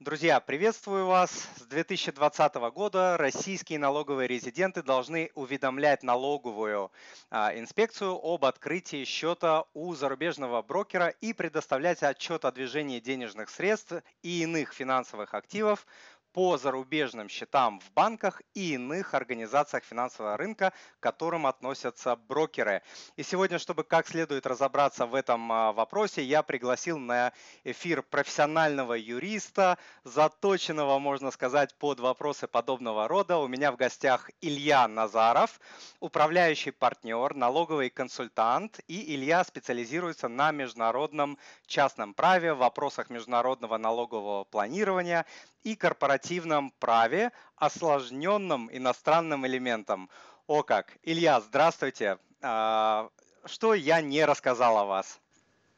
Друзья, приветствую вас. С 2020 года российские налоговые резиденты должны уведомлять налоговую а, инспекцию об открытии счета у зарубежного брокера и предоставлять отчет о движении денежных средств и иных финансовых активов по зарубежным счетам в банках и иных организациях финансового рынка, к которым относятся брокеры. И сегодня, чтобы как следует разобраться в этом а, вопросе, я пригласил на эфир профессионального юриста, заточенного, можно сказать, под вопросы подобного рода. У меня в гостях Илья Назаров, управляющий партнер, налоговый консультант. И Илья специализируется на международном частном праве, вопросах международного налогового планирования и корпоративном праве, осложненным иностранным элементом. О как! Илья, здравствуйте! А, что я не рассказал о вас?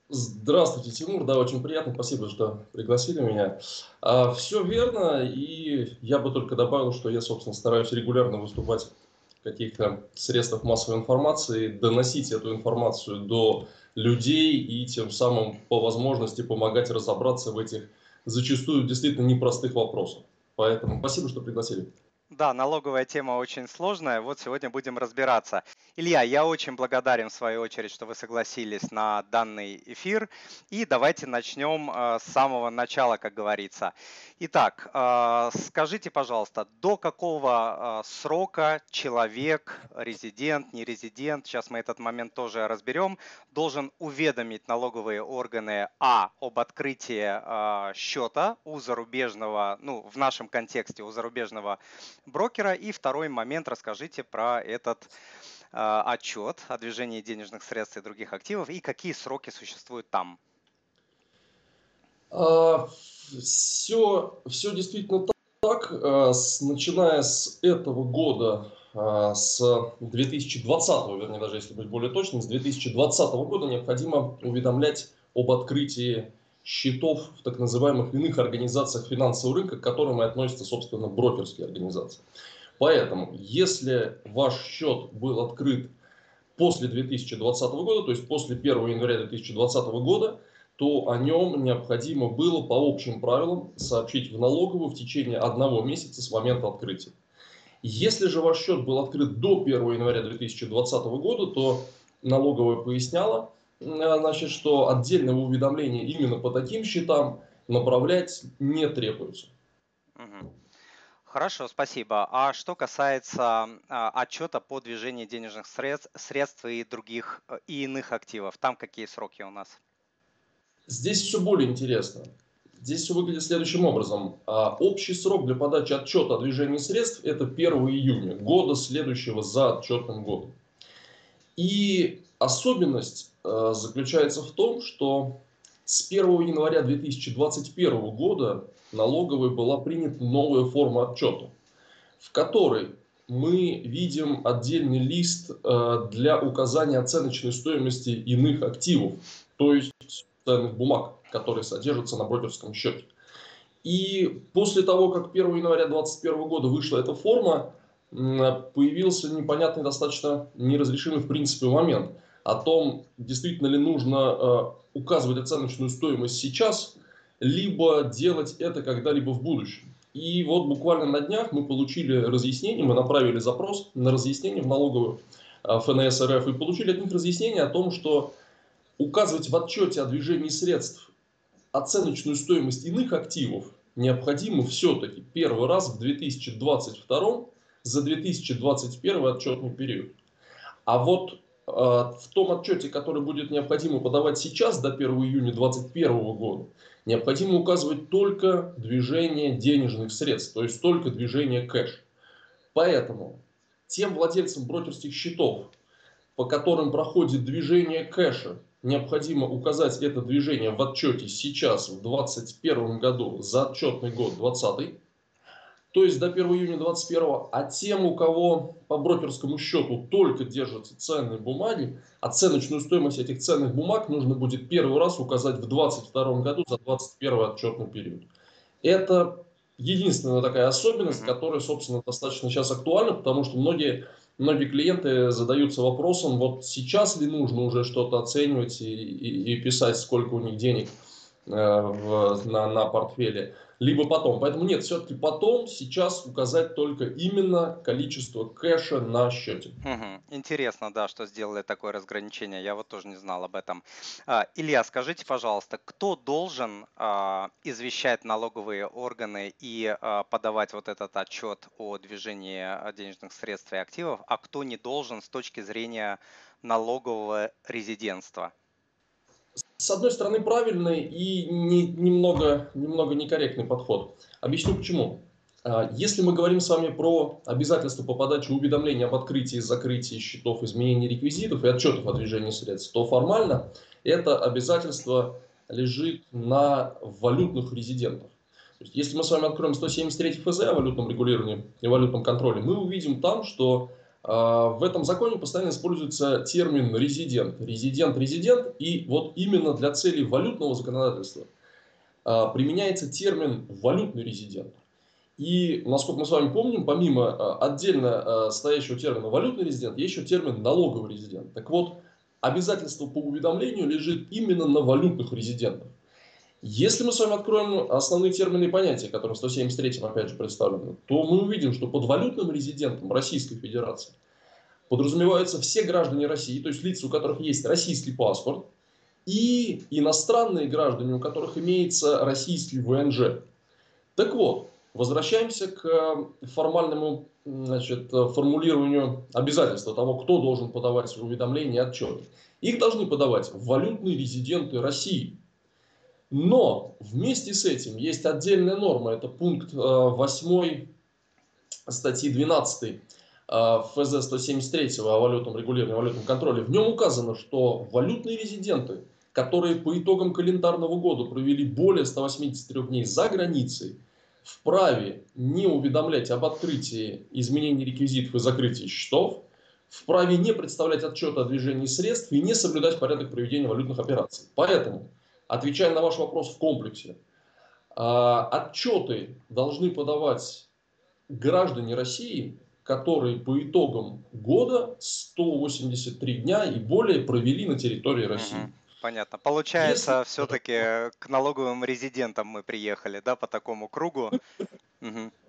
Здравствуйте, Тимур. Да, очень приятно. Спасибо, что пригласили меня. А, все верно. И я бы только добавил, что я, собственно, стараюсь регулярно выступать в каких-то средствах массовой информации, доносить эту информацию до людей и тем самым по возможности помогать разобраться в этих зачастую действительно непростых вопросов. Поэтому спасибо, что пригласили. Да, налоговая тема очень сложная. Вот сегодня будем разбираться. Илья, я очень благодарен в свою очередь, что вы согласились на данный эфир. И давайте начнем э, с самого начала, как говорится. Итак, э, скажите, пожалуйста, до какого э, срока человек, резидент, не резидент, сейчас мы этот момент тоже разберем, должен уведомить налоговые органы а об открытии счета у зарубежного, ну в нашем контексте у зарубежного брокера. И второй момент, расскажите про этот э, отчет о движении денежных средств и других активов и какие сроки существуют там. А, все, все действительно так. А, с, начиная с этого года, а, с 2020, вернее, даже если быть более точным, с 2020 года необходимо уведомлять об открытии счетов в так называемых иных организациях финансового рынка, к которым и относятся, собственно, брокерские организации. Поэтому, если ваш счет был открыт после 2020 года, то есть после 1 января 2020 года, то о нем необходимо было по общим правилам сообщить в налоговую в течение одного месяца с момента открытия. Если же ваш счет был открыт до 1 января 2020 года, то налоговая поясняла, значит, что отдельного уведомления именно по таким счетам направлять не требуется. Хорошо, спасибо. А что касается а, отчета по движению денежных средств, средств и других и иных активов, там какие сроки у нас? Здесь все более интересно. Здесь все выглядит следующим образом. А, общий срок для подачи отчета о движении средств это 1 июня года следующего за отчетным годом. И особенность заключается в том, что с 1 января 2021 года налоговой была принята новая форма отчета, в которой мы видим отдельный лист э, для указания оценочной стоимости иных активов, то есть ценных бумаг, которые содержатся на брокерском счете. И после того, как 1 января 2021 года вышла эта форма, появился непонятный, достаточно неразрешимый в принципе момент – о том, действительно ли нужно э, указывать оценочную стоимость сейчас, либо делать это когда-либо в будущем. И вот буквально на днях мы получили разъяснение, мы направили запрос на разъяснение в налоговую э, ФНС РФ и получили от них разъяснение о том, что указывать в отчете о движении средств оценочную стоимость иных активов необходимо все-таки первый раз в 2022 за 2021 отчетный период. А вот в том отчете, который будет необходимо подавать сейчас, до 1 июня 2021 года, необходимо указывать только движение денежных средств, то есть только движение кэш. Поэтому тем владельцам брокерских счетов, по которым проходит движение кэша, необходимо указать это движение в отчете сейчас, в 2021 году, за отчетный год 2020, то есть до 1 июня 2021, а тем, у кого по брокерскому счету только держатся ценные бумаги, оценочную стоимость этих ценных бумаг нужно будет первый раз указать в 2022 году за 2021 отчетный период. Это единственная такая особенность, которая, собственно, достаточно сейчас актуальна, потому что многие, многие клиенты задаются вопросом, вот сейчас ли нужно уже что-то оценивать и, и, и писать, сколько у них денег в, на, на портфеле, либо потом. Поэтому нет, все-таки потом сейчас указать только именно количество кэша на счете. Угу. Интересно, да, что сделали такое разграничение. Я вот тоже не знал об этом. А, Илья, скажите, пожалуйста, кто должен а, извещать налоговые органы и а, подавать вот этот отчет о движении денежных средств и активов, а кто не должен с точки зрения налогового резидентства? С одной стороны, правильный и не, немного, немного некорректный подход. Объясню почему. А, если мы говорим с вами про обязательства по подаче уведомлений об открытии и закрытии счетов, изменении реквизитов и отчетов о движении средств, то формально это обязательство лежит на валютных резидентах. Есть, если мы с вами откроем 173 ФЗ о валютном регулировании и валютном контроле, мы увидим там, что в этом законе постоянно используется термин резидент. Резидент, резидент. И вот именно для целей валютного законодательства а, применяется термин валютный резидент. И, насколько мы с вами помним, помимо а, отдельно стоящего термина валютный резидент, есть еще термин налоговый резидент. Так вот, обязательство по уведомлению лежит именно на валютных резидентах. Если мы с вами откроем основные термины и понятия, которые в 173 опять же представлены, то мы увидим, что под валютным резидентом Российской Федерации подразумеваются все граждане России, то есть лица, у которых есть российский паспорт, и иностранные граждане, у которых имеется российский ВНЖ. Так вот, возвращаемся к формальному значит, формулированию обязательства того, кто должен подавать уведомления и отчеты. Их должны подавать валютные резиденты России – но вместе с этим есть отдельная норма, это пункт 8 э, статьи 12 ФЗ 173 о валютном регулировании, валютном контроле. В нем указано, что валютные резиденты, которые по итогам календарного года провели более 183 дней за границей, вправе не уведомлять об открытии изменений реквизитов и закрытии счетов, вправе не представлять отчеты о движении средств и не соблюдать порядок проведения валютных операций. Поэтому Отвечая на ваш вопрос в комплексе, а, отчеты должны подавать граждане России, которые по итогам года 183 дня и более провели на территории России. Понятно. Получается, Если... все-таки к налоговым резидентам мы приехали, да, по такому кругу?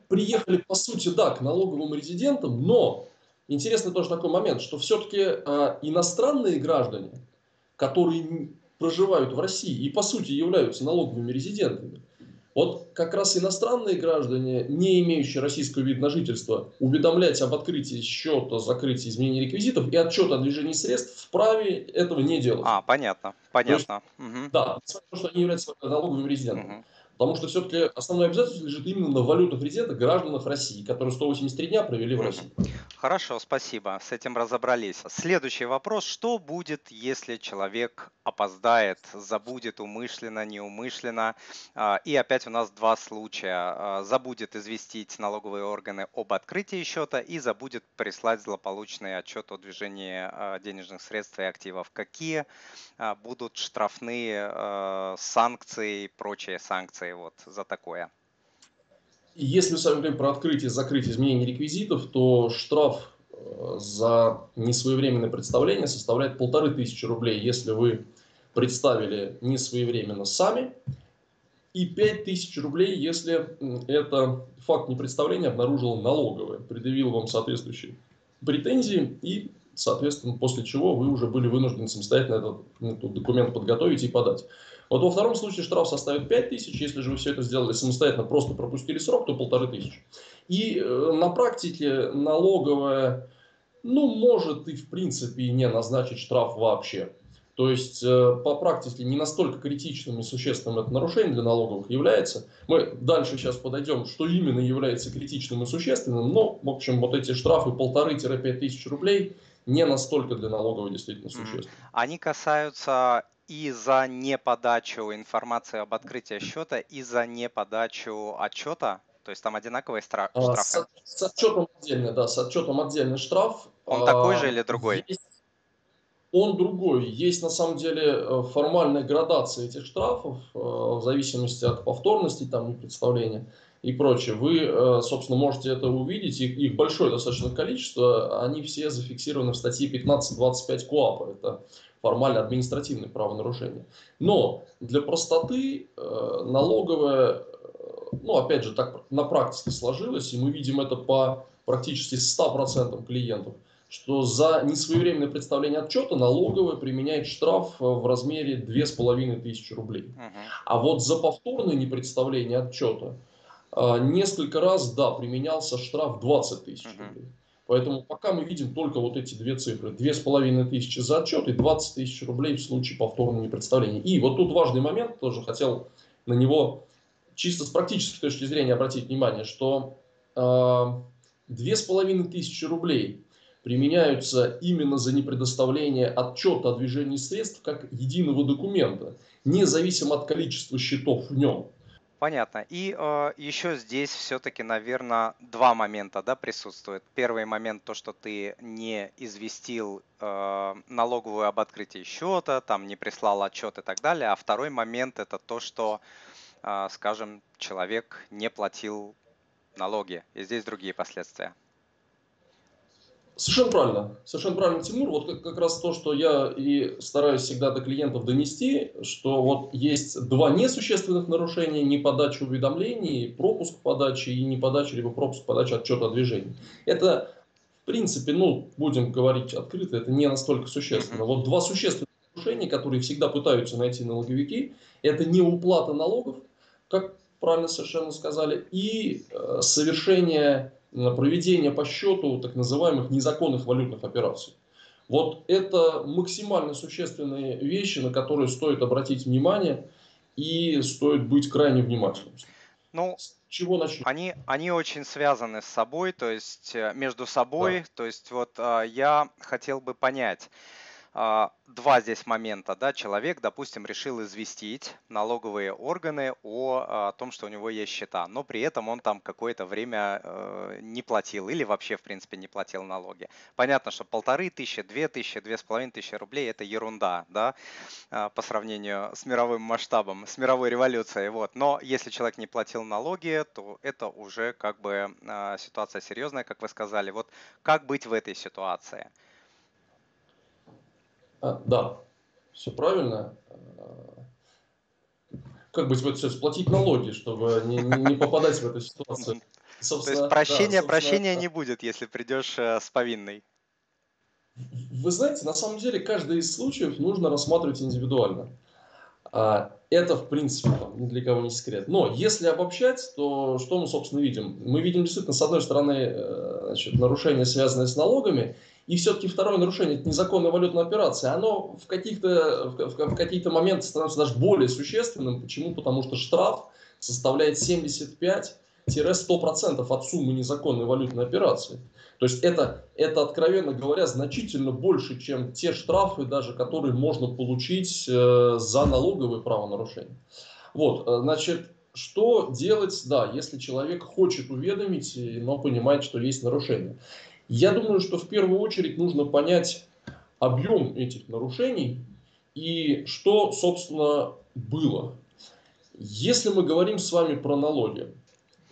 Приехали, по сути, да, к налоговым резидентам, но интересный тоже такой момент, что все-таки э, иностранные граждане, которые проживают в России и по сути являются налоговыми резидентами. Вот как раз иностранные граждане, не имеющие российского вида на жительство, уведомлять об открытии счета, закрытии изменений реквизитов и отчет о движении средств вправе этого не делать. А, понятно, понятно. есть, угу. Да, потому что они являются налоговыми резидентами. Угу. Потому что все-таки основное обязательство лежит именно на валютных резидентах гражданах России, которые 183 дня провели в России. Хорошо, спасибо. С этим разобрались. Следующий вопрос. Что будет, если человек опоздает, забудет умышленно, неумышленно? А, и опять у нас два случая. А, забудет известить налоговые органы об открытии счета и забудет прислать злополучный отчет о движении а, денежных средств и активов. Какие будут штрафные санкции и прочие санкции? Санкции вот за такое? Если мы с вами говорим про открытие, закрытие, изменение реквизитов, то штраф э, за несвоевременное представление составляет полторы тысячи рублей, если вы представили несвоевременно сами, и пять тысяч рублей, если это факт непредставления обнаружила налоговая, предъявил вам соответствующие претензии, и, соответственно, после чего вы уже были вынуждены самостоятельно этот, этот документ подготовить и подать. Вот во втором случае штраф составит 5 тысяч, если же вы все это сделали самостоятельно, просто пропустили срок, то полторы тысячи. И э, на практике налоговая, ну, может и в принципе не назначить штраф вообще. То есть э, по практике не настолько критичным и существенным это нарушение для налоговых является. Мы дальше сейчас подойдем, что именно является критичным и существенным, но, в общем, вот эти штрафы полторы-пять тысяч рублей не настолько для налоговой действительно существенны. Они касаются и за неподачу информации об открытии счета, и за неподачу отчета? То есть там одинаковые штрафы? А, с, с отчетом отдельно, да, с отчетом отдельный штраф. Он а, такой же или другой? Есть, он другой. Есть на самом деле э, формальная градация этих штрафов э, в зависимости от повторности, там, не представления и прочее. Вы, э, собственно, можете это увидеть. Их, их большое достаточно количество. Они все зафиксированы в статье 15.25 КОАПа. Это формально административные правонарушения. Но для простоты э, налоговая, э, ну опять же так на практике сложилось, и мы видим это по практически 100% клиентов, что за несвоевременное представление отчета налоговая применяет штраф в размере 2500 рублей. А вот за повторное непредставление отчета несколько раз, да, применялся штраф 20 тысяч рублей. Поэтому пока мы видим только вот эти две цифры. Две с половиной тысячи за отчет и 20 тысяч рублей в случае повторного непредставления. И вот тут важный момент, тоже хотел на него чисто с практической точки зрения обратить внимание, что э, две с половиной тысячи рублей применяются именно за непредоставление отчета о движении средств как единого документа, независимо от количества счетов в нем. Понятно. И э, еще здесь все-таки, наверное, два момента да, присутствуют. Первый момент то, что ты не известил э, налоговую об открытии счета, там не прислал отчет и так далее. А второй момент это то, что, э, скажем, человек не платил налоги. И здесь другие последствия. Совершенно правильно. Совершенно правильно, Тимур. Вот как, как раз то, что я и стараюсь всегда до клиентов донести, что вот есть два несущественных нарушения, не подача уведомлений, пропуск подачи и не подача, либо пропуск подачи отчета о движении. Это, в принципе, ну, будем говорить открыто, это не настолько существенно. Вот два существенных нарушения, которые всегда пытаются найти налоговики, это не уплата налогов, как правильно совершенно сказали, и э, совершение проведение по счету так называемых незаконных валютных операций. Вот это максимально существенные вещи, на которые стоит обратить внимание и стоит быть крайне внимательным. Ну, С чего начнем? Они, они очень связаны с собой, то есть э, между собой. Да. То есть вот а, я хотел бы понять, два здесь момента. Да? Человек, допустим, решил известить налоговые органы о, о том, что у него есть счета, но при этом он там какое-то время э, не платил или вообще, в принципе, не платил налоги. Понятно, что полторы тысячи, две тысячи, две с половиной тысячи рублей – это ерунда да? э, по сравнению с мировым масштабом, с мировой революцией. Вот. Но если человек не платил налоги, то это уже как бы э, ситуация серьезная, как вы сказали. Вот как быть в этой ситуации? А, да, все правильно. Как быть в эту ситуацию? Платить налоги, чтобы не, не попадать в эту ситуацию. Собственно, То есть прощения, да, прощения не будет, если придешь э, с повинной. Вы знаете, на самом деле каждый из случаев нужно рассматривать индивидуально. А, это, в принципе, ни для кого не секрет. Но если обобщать, то что мы, собственно, видим? Мы видим действительно, с одной стороны, э, значит, нарушения, связанные с налогами, и все-таки второе нарушение, это незаконная валютная операция, оно в, каких-то, в, в, какие-то моменты становится даже более существенным. Почему? Потому что штраф составляет 75-100% от суммы незаконной валютной операции. То есть это, это, откровенно говоря, значительно больше, чем те штрафы, даже которые можно получить э, за налоговые правонарушения. Вот, э, значит, что делать, да, если человек хочет уведомить, но понимает, что есть нарушение? Я думаю, что в первую очередь нужно понять объем этих нарушений и что, собственно, было. Если мы говорим с вами про налоги,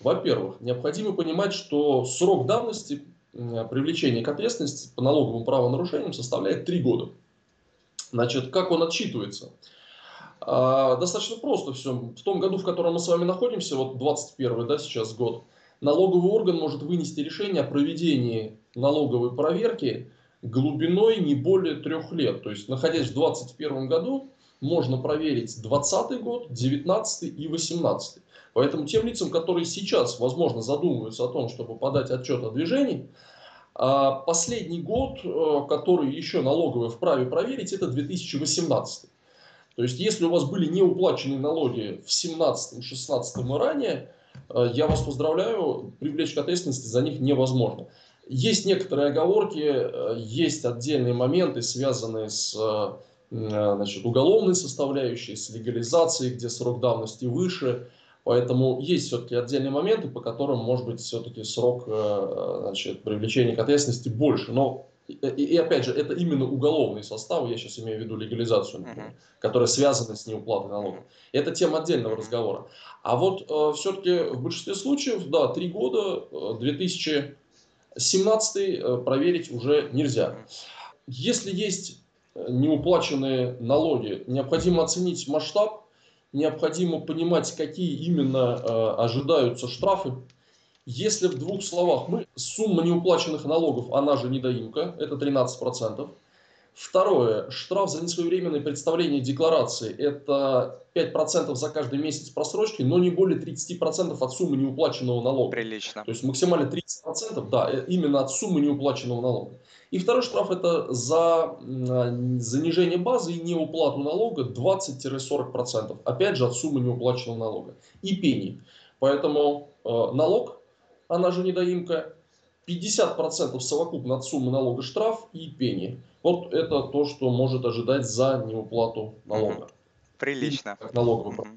во-первых, необходимо понимать, что срок давности привлечения к ответственности по налоговым правонарушениям составляет 3 года. Значит, как он отчитывается? А, достаточно просто все. В том году, в котором мы с вами находимся, вот 21 да, сейчас год, налоговый орган может вынести решение о проведении налоговой проверки глубиной не более трех лет. То есть, находясь в 2021 году, можно проверить 2020 год, 2019 и 2018. Поэтому тем лицам, которые сейчас, возможно, задумываются о том, чтобы подать отчет о движении, а, последний год, э, который еще налоговый вправе проверить, это 2018. То есть, если у вас были неуплаченные налоги в 2017, 2016 и ранее, э, я вас поздравляю, привлечь к ответственности за них невозможно. Есть некоторые оговорки, э, есть отдельные моменты, связанные с значит, уголовной составляющей, с легализацией, где срок давности выше. Поэтому есть все-таки отдельные моменты, по которым может быть все-таки срок э, значит, привлечения к ответственности больше. Но и, и опять же, это именно уголовный состав, я сейчас имею в виду легализацию, например, uh-huh. которая связана с неуплатой налогов. Это тема отдельного разговора. А вот э, все-таки в большинстве случаев, да, три года, э, 2000 17 э, проверить уже нельзя. Если есть неуплаченные налоги. Необходимо оценить масштаб, необходимо понимать, какие именно э, ожидаются штрафы. Если в двух словах мы, сумма неуплаченных налогов, она же недоимка, это 13%. Второе. Штраф за несвоевременное представление декларации – это 5% за каждый месяц просрочки, но не более 30% от суммы неуплаченного налога. Прилично. То есть максимально 30%, да, э, именно от суммы неуплаченного налога. И второй штраф – это за а, занижение базы и неуплату налога 20-40%. Опять же, от суммы неуплаченного налога. И пени. Поэтому э, налог, она же недоимка, 50% совокупно от суммы налога штраф и пени. Вот это то, что может ожидать за неуплату налога. Прилично. Как налоговый угу.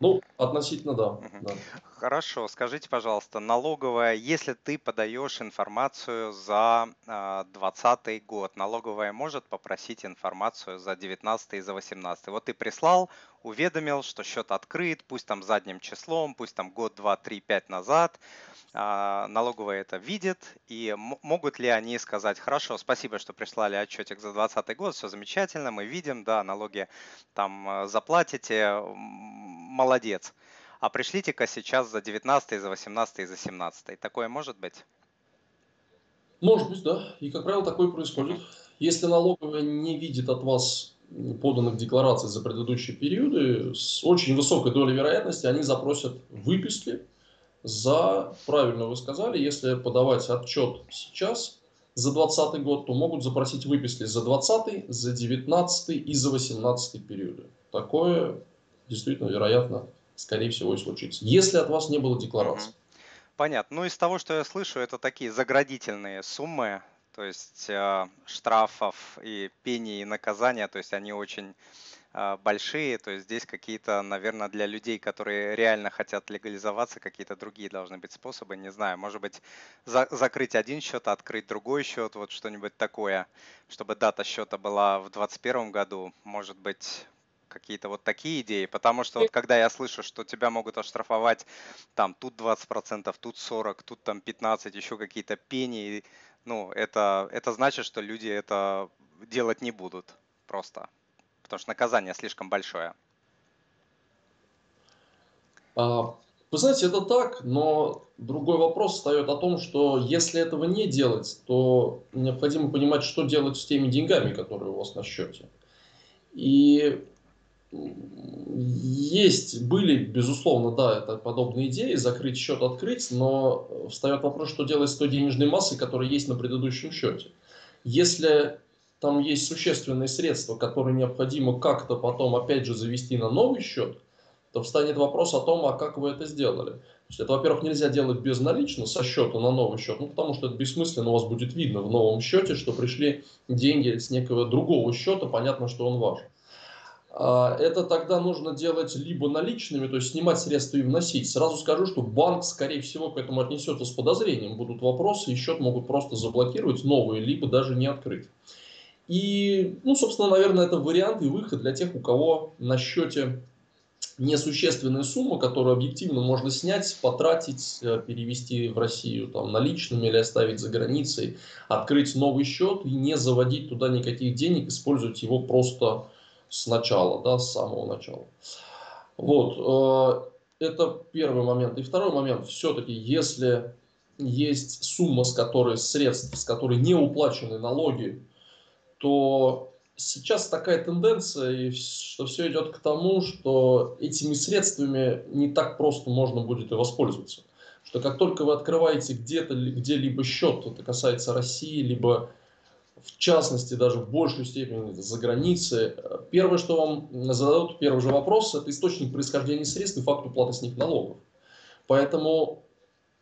Ну, относительно да, угу. да. Хорошо, скажите, пожалуйста, налоговая, если ты подаешь информацию за 2020 э, год, налоговая может попросить информацию за 19 и за 18. Вот ты прислал, уведомил, что счет открыт, пусть там задним числом, пусть там год, два, три, пять назад, а, налоговая это видит, и могут ли они сказать, хорошо, спасибо, что прислали отчетик за 2020 год, все замечательно, мы видим, да, налоги там э, заплатите, молодец. А пришлите-ка сейчас за 19, за 18 и за 17. Такое может быть? Может быть, да. И, как правило, такое происходит. Если налоговая не видит от вас поданных деклараций за предыдущие периоды, с очень высокой долей вероятности они запросят выписки за, правильно вы сказали, если подавать отчет сейчас за 2020 год, то могут запросить выписки за 2020, за 19 и за 18 периоды. Такое действительно, вероятно, скорее всего и случится. Если от вас не было декларации. Понятно. Ну, из того, что я слышу, это такие заградительные суммы, то есть э, штрафов и пений и наказания, то есть они очень э, большие, то есть здесь какие-то, наверное, для людей, которые реально хотят легализоваться, какие-то другие должны быть способы, не знаю, может быть, за закрыть один счет, открыть другой счет, вот что-нибудь такое, чтобы дата счета была в 2021 году, может быть, какие-то вот такие идеи, потому что вот когда я слышу, что тебя могут оштрафовать там тут 20%, тут 40, тут там 15, еще какие-то пени, ну, это, это значит, что люди это делать не будут просто, потому что наказание слишком большое. А, вы знаете, это так, но другой вопрос встает о том, что если этого не делать, то необходимо понимать, что делать с теми деньгами, которые у вас на счете. И есть, были, безусловно, да, это подобные идеи, закрыть счет, открыть, но встает вопрос, что делать с той денежной массой, которая есть на предыдущем счете. Если там есть существенные средства, которые необходимо как-то потом опять же завести на новый счет, то встанет вопрос о том, а как вы это сделали. То есть это, во-первых, нельзя делать безналично со счета на новый счет, ну потому что это бессмысленно, у вас будет видно в новом счете, что пришли деньги с некого другого счета, понятно, что он ваш. А, это тогда нужно делать либо наличными, то есть снимать средства и вносить. Сразу скажу, что банк, скорее всего, к этому отнесется с подозрением. Будут вопросы, и счет могут просто заблокировать новые, либо даже не открыть. И, ну, собственно, наверное, это вариант и выход для тех, у кого на счете несущественная сумма, которую объективно можно снять, потратить, э, перевести в Россию там, наличными или оставить за границей, открыть новый счет и не заводить туда никаких денег, использовать его просто сначала, да, с самого начала. Вот, э, это первый момент. И второй момент, все-таки, если есть сумма, с которой средств, с которой не уплачены налоги, то сейчас такая тенденция, что все идет к тому, что этими средствами не так просто можно будет и воспользоваться. Что как только вы открываете где-то, где-либо счет, это касается России, либо в частности, даже в большей степени за границей, первое, что вам зададут, первый же вопрос, это источник происхождения средств и факт уплаты с них налогов. Поэтому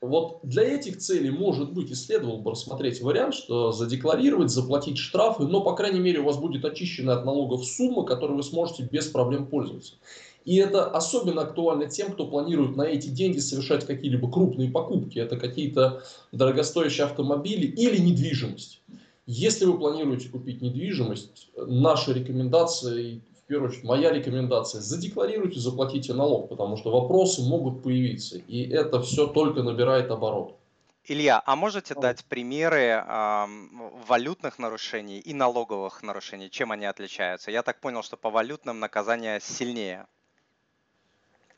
вот для этих целей, может быть, и следовало бы рассмотреть вариант, что задекларировать, заплатить штрафы, но, по крайней мере, у вас будет очищена от налогов сумма, которой вы сможете без проблем пользоваться. И это особенно актуально тем, кто планирует на эти деньги совершать какие-либо крупные покупки. Это какие-то дорогостоящие автомобили или недвижимость. Если вы планируете купить недвижимость, наша рекомендация, в первую очередь моя рекомендация, задекларируйте, заплатите налог, потому что вопросы могут появиться, и это все только набирает оборот. Илья, а можете дать примеры э, валютных нарушений и налоговых нарушений? Чем они отличаются? Я так понял, что по валютным наказание сильнее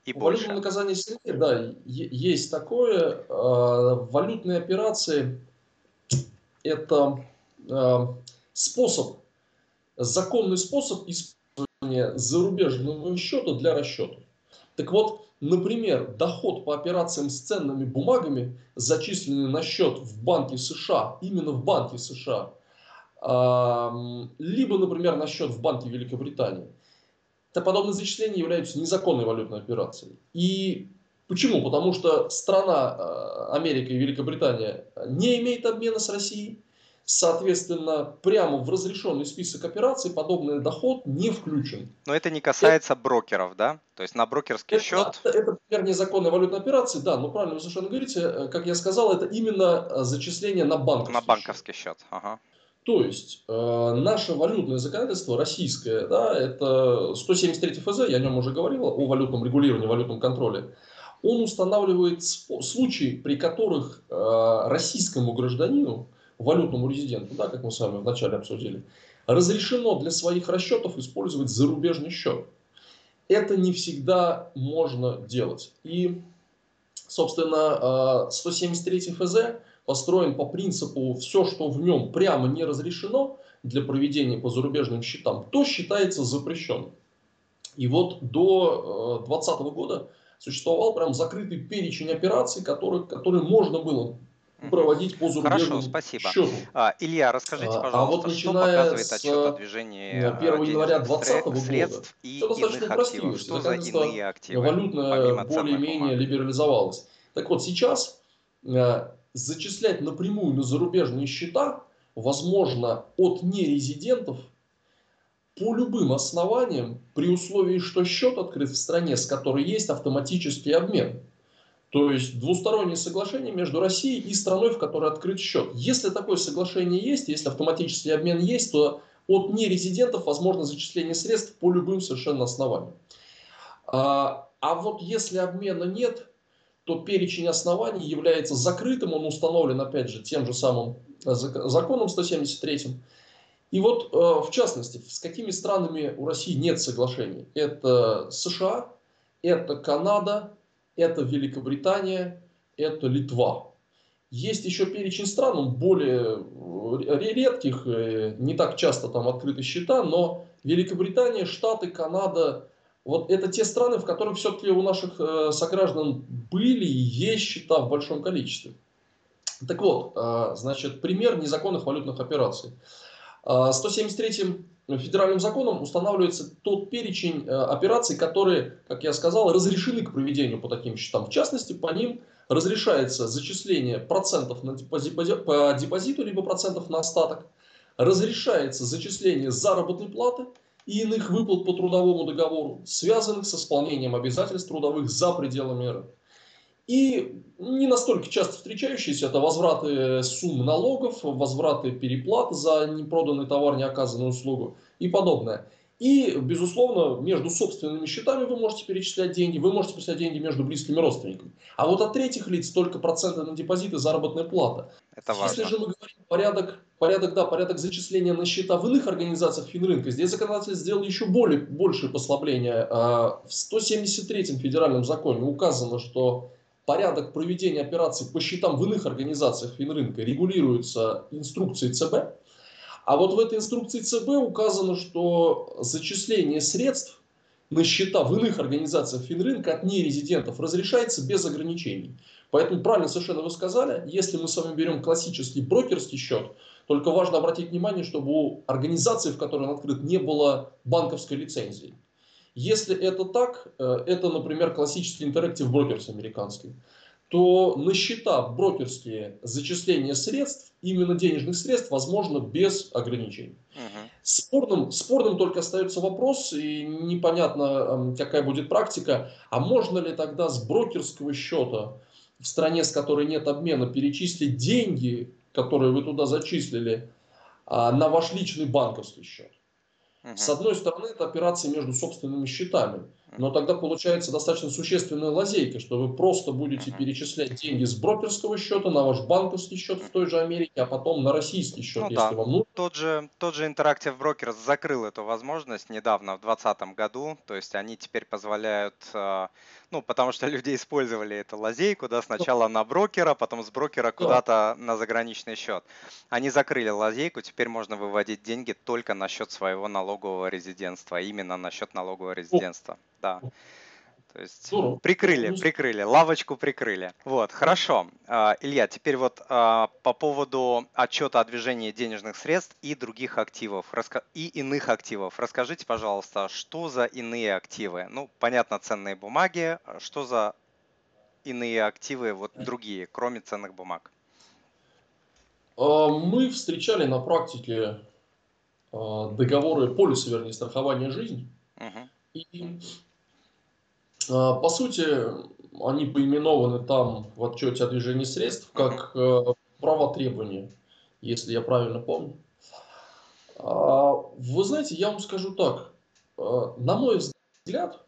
и по больше. Валютном наказание сильнее, да, есть такое. Э, валютные операции – это э, способ, законный способ использования зарубежного счета для расчета. Так вот, Например, доход по операциям с ценными бумагами, зачисленный на счет в банке США, именно в банке США, либо, например, на счет в банке Великобритании, то подобные зачисления являются незаконной валютной операцией. И почему? Потому что страна а, Америка и Великобритания не имеет обмена с Россией, Соответственно, прямо в разрешенный список операций подобный доход не включен. Но это не касается это, брокеров, да? То есть на брокерский это, счет... Это, это, например, незаконная валютная операция, да, но правильно вы совершенно говорите. Э, как я сказал, это именно э, зачисление на банковский На банковский счет, счет. ага. То есть э, наше валютное законодательство российское, да, это 173 ФЗ, я о нем уже говорил, о валютном регулировании, валютном контроле. Он устанавливает случаи, при которых э, российскому гражданину валютному резиденту, да, как мы с вами вначале обсудили, разрешено для своих расчетов использовать зарубежный счет. Это не всегда можно делать. И, собственно, 173 а, ФЗ построен по принципу все, что в нем прямо не разрешено для проведения по зарубежным счетам, то считается запрещенным. И вот до 2020 года существовал прям закрытый перечень операций, которые, которые можно было проводить по зарубежным Хорошо, спасибо. счету. А, Илья, расскажите, пожалуйста, а вот что показывает отчет о движении 1 э, января 2020 года средств и иных активов? Что за иные активы? Валютная более-менее либерализовалась. Так вот, сейчас э, зачислять напрямую на зарубежные счета возможно от нерезидентов по любым основаниям, при условии, что счет открыт в стране, с которой есть автоматический обмен. То есть двустороннее соглашение между Россией и страной, в которой открыт счет. Если такое соглашение есть, если автоматический обмен есть, то от нерезидентов возможно зачисление средств по любым совершенно основаниям. А, а вот если обмена нет, то перечень оснований является закрытым, он установлен, опять же, тем же самым законом 173. И вот, э, в частности, с какими странами у России нет соглашений? Это США, это Канада, это Великобритания, это Литва. Есть еще перечень стран, он более э, редких, э, не так часто там открыты счета, но Великобритания, Штаты, Канада, вот это те страны, в которых все-таки у наших э, сограждан были и есть счета в большом количестве. Так вот, значит, пример незаконных валютных операций. 173 федеральным законом устанавливается тот перечень э, операций, которые, как я сказал, разрешены к проведению по таким счетам. В частности, по ним разрешается зачисление процентов на депозит, по депозиту, либо процентов на остаток, разрешается зачисление заработной платы и иных выплат по трудовому договору, связанных с исполнением обязательств трудовых за пределами РФ. И не настолько часто встречающиеся это возвраты сумм налогов, возвраты переплат за непроданный товар, неоказанную услугу и подобное. И, безусловно, между собственными счетами вы можете перечислять деньги, вы можете перечислять деньги между близкими родственниками. А вот от третьих лиц только проценты на депозиты, заработная плата. Это важно. Если же мы говорим порядок, порядок, да, порядок зачисления на счета в иных организациях финрынка, здесь законодатель сделал еще более, большее послабление. А, в 173-м федеральном законе указано, что порядок проведения операций по счетам в иных организациях финрынка регулируется инструкцией ЦБ. А вот в этой инструкции ЦБ указано, что зачисление средств на счета в иных организациях финрынка от нерезидентов разрешается без ограничений. Поэтому правильно совершенно вы сказали, если мы с вами берем классический брокерский счет, только важно обратить внимание, чтобы у организации, в которой он открыт, не было банковской лицензии. Если это так, э, это, например, классический интерактив брокерс американский, то на счета брокерские зачисление средств, именно денежных средств, возможно без ограничений. Угу. Спорным, спорным только остается вопрос, и непонятно, какая будет практика, а можно ли тогда с брокерского счета в стране, с которой нет обмена, перечислить деньги, которые вы туда зачислили, а, на ваш личный банковский счет? С одной стороны, это операции между собственными счетами. Но тогда получается достаточно существенная лазейка, что вы просто будете перечислять деньги с брокерского счета на ваш банковский счет в той же Америке, а потом на российский счет, ну, если да. вам нужно. Тот же, тот же Interactive Brokers закрыл эту возможность недавно, в 2020 году, то есть они теперь позволяют, а, ну, потому что люди использовали эту лазейку, да, сначала на брокера, потом с брокера куда-то на заграничный счет. Они закрыли лазейку, теперь можно выводить деньги только на счет своего налогового резидентства, именно на счет налогового резидентства да. То есть Здорово. прикрыли, прикрыли, лавочку прикрыли. Вот, хорошо. А, Илья, теперь вот а, по поводу отчета о движении денежных средств и других активов, и иных активов. Расскажите, пожалуйста, что за иные активы? Ну, понятно, ценные бумаги. Что за иные активы, вот другие, кроме ценных бумаг? А, мы встречали на практике договоры полиса, вернее, страхования жизни. Угу. И а, по сути, они поименованы там в отчете о движении средств как э, права требования, если я правильно помню. А, вы знаете, я вам скажу так. А, на мой взгляд,